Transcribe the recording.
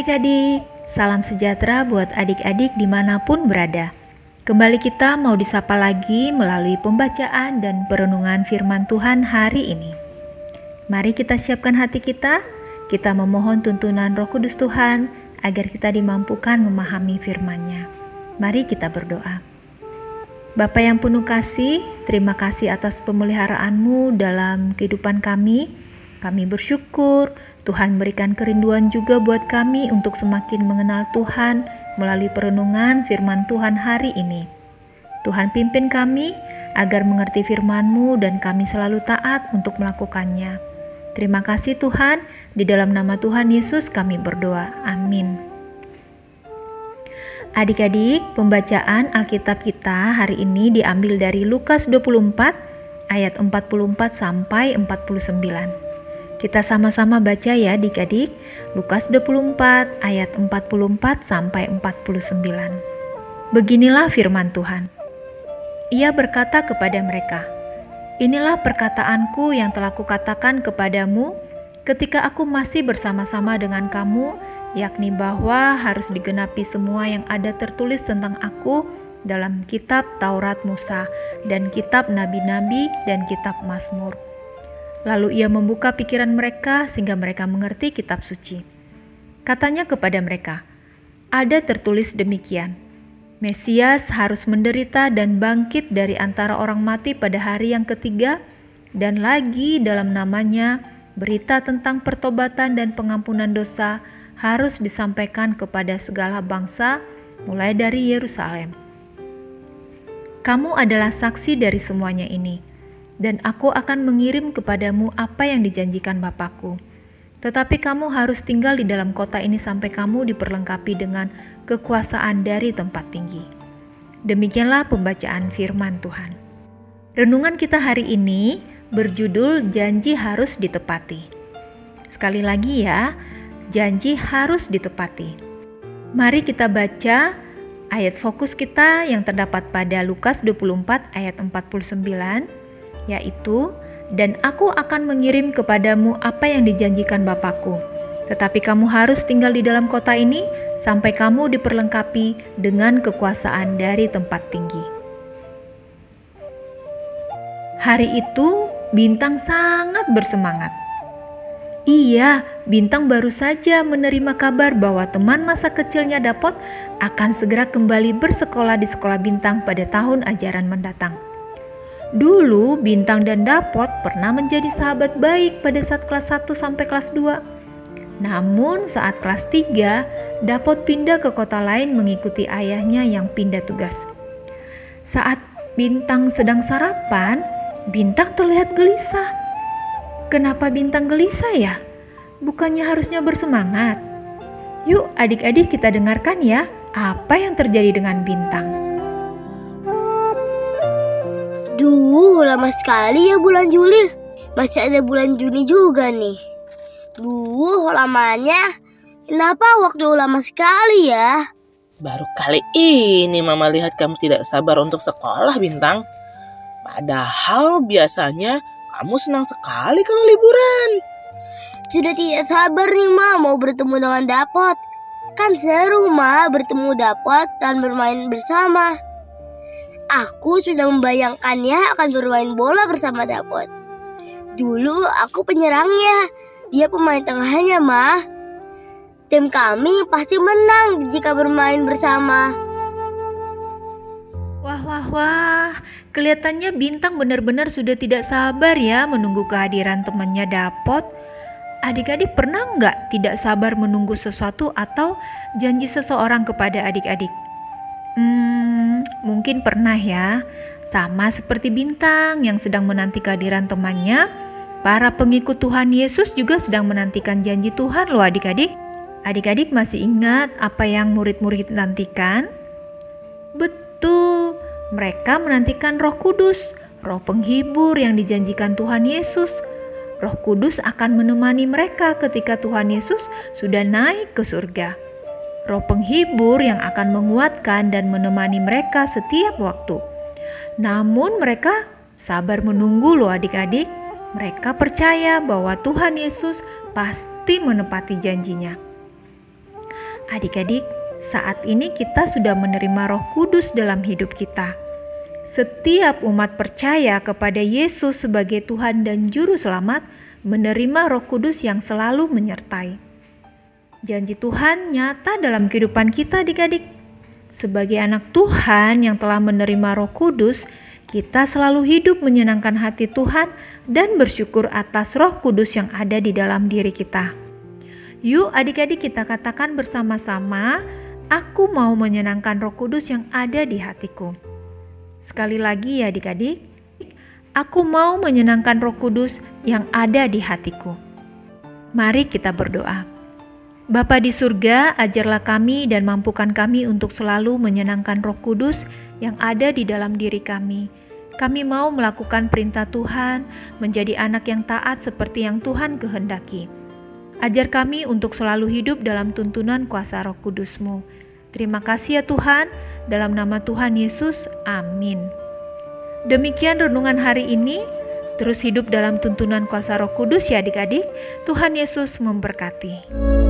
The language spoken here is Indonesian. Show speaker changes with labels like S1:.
S1: Adik-adik, salam sejahtera buat adik-adik di mana pun berada. Kembali kita mau disapa lagi melalui pembacaan dan perenungan firman Tuhan hari ini. Mari kita siapkan hati kita, kita memohon tuntunan roh kudus Tuhan agar kita dimampukan memahami firman-Nya. Mari kita berdoa. Bapa yang penuh kasih, terima kasih atas pemeliharaanmu dalam kehidupan kami. Kami bersyukur Tuhan berikan kerinduan juga buat kami untuk semakin mengenal Tuhan melalui perenungan firman Tuhan hari ini. Tuhan pimpin kami agar mengerti firman-Mu dan kami selalu taat untuk melakukannya. Terima kasih Tuhan, di dalam nama Tuhan Yesus kami berdoa. Amin. Adik-adik, pembacaan Alkitab kita hari ini diambil dari Lukas 24 ayat 44 sampai 49. Kita sama-sama baca ya adik-adik. Lukas 24 ayat 44 sampai 49. Beginilah firman Tuhan. Ia berkata kepada mereka, Inilah perkataanku yang telah kukatakan kepadamu ketika aku masih bersama-sama dengan kamu, yakni bahwa harus digenapi semua yang ada tertulis tentang aku dalam kitab Taurat Musa dan kitab nabi-nabi dan kitab Mazmur. Lalu ia membuka pikiran mereka sehingga mereka mengerti kitab suci. Katanya kepada mereka, "Ada tertulis demikian: Mesias harus menderita dan bangkit dari antara orang mati pada hari yang ketiga, dan lagi dalam namanya berita tentang pertobatan dan pengampunan dosa harus disampaikan kepada segala bangsa, mulai dari Yerusalem. Kamu adalah saksi dari semuanya ini." Dan aku akan mengirim kepadamu apa yang dijanjikan Bapakku. Tetapi kamu harus tinggal di dalam kota ini sampai kamu diperlengkapi dengan kekuasaan dari tempat tinggi. Demikianlah pembacaan firman Tuhan. Renungan kita hari ini berjudul Janji Harus Ditepati. Sekali lagi ya, janji harus ditepati. Mari kita baca ayat fokus kita yang terdapat pada Lukas 24 ayat 49 yaitu, dan aku akan mengirim kepadamu apa yang dijanjikan Bapakku. Tetapi kamu harus tinggal di dalam kota ini sampai kamu diperlengkapi dengan kekuasaan dari tempat tinggi. Hari itu, Bintang sangat bersemangat. Iya, Bintang baru saja menerima kabar bahwa teman masa kecilnya Dapot akan segera kembali bersekolah di sekolah Bintang pada tahun ajaran mendatang. Dulu Bintang dan Dapot pernah menjadi sahabat baik pada saat kelas 1 sampai kelas 2. Namun saat kelas 3, Dapot pindah ke kota lain mengikuti ayahnya yang pindah tugas. Saat Bintang sedang sarapan, Bintang terlihat gelisah. Kenapa Bintang gelisah ya? Bukannya harusnya bersemangat? Yuk adik-adik kita dengarkan ya apa yang terjadi dengan Bintang.
S2: Duh, lama sekali ya bulan Juli. Masih ada bulan Juni juga nih. Duh, lamanya. Kenapa waktu lama sekali ya?
S3: Baru kali ini Mama lihat kamu tidak sabar untuk sekolah, Bintang. Padahal biasanya kamu senang sekali kalau liburan.
S2: Sudah tidak sabar nih, Ma, mau bertemu dengan Dapot. Kan seru, Ma, bertemu Dapot dan bermain bersama. Aku sudah membayangkannya akan bermain bola bersama Dapot. Dulu aku penyerangnya, dia pemain tengahnya, mah. Tim kami pasti menang jika bermain bersama.
S1: Wah, wah, wah. Kelihatannya Bintang benar-benar sudah tidak sabar ya menunggu kehadiran temannya Dapot. Adik-adik pernah nggak tidak sabar menunggu sesuatu atau janji seseorang kepada adik-adik? Hmm, mungkin pernah ya, sama seperti bintang yang sedang menanti kehadiran temannya, para pengikut Tuhan Yesus juga sedang menantikan janji Tuhan loh adik-adik. Adik-adik masih ingat apa yang murid-murid nantikan? Betul, mereka menantikan roh kudus, roh penghibur yang dijanjikan Tuhan Yesus. Roh Kudus akan menemani mereka ketika Tuhan Yesus sudah naik ke surga roh penghibur yang akan menguatkan dan menemani mereka setiap waktu. Namun mereka sabar menunggu loh adik-adik. Mereka percaya bahwa Tuhan Yesus pasti menepati janjinya. Adik-adik, saat ini kita sudah menerima Roh Kudus dalam hidup kita. Setiap umat percaya kepada Yesus sebagai Tuhan dan Juru Selamat, menerima Roh Kudus yang selalu menyertai. Janji Tuhan nyata dalam kehidupan kita, adik-adik. Sebagai anak Tuhan yang telah menerima Roh Kudus, kita selalu hidup menyenangkan hati Tuhan dan bersyukur atas Roh Kudus yang ada di dalam diri kita. Yuk, adik-adik, kita katakan bersama-sama: "Aku mau menyenangkan Roh Kudus yang ada di hatiku." Sekali lagi, ya, adik-adik, aku mau menyenangkan Roh Kudus yang ada di hatiku. Mari kita berdoa. Bapa di surga, ajarlah kami dan mampukan kami untuk selalu menyenangkan Roh Kudus yang ada di dalam diri kami kami mau melakukan perintah Tuhan, menjadi anak yang taat seperti yang Tuhan kehendaki. Ajar kami untuk selalu hidup dalam tuntunan kuasa roh kudusmu. Terima kasih ya Tuhan, dalam nama Tuhan Yesus, amin. Demikian renungan hari ini, terus hidup dalam tuntunan kuasa roh kudus ya adik-adik. Tuhan Yesus memberkati.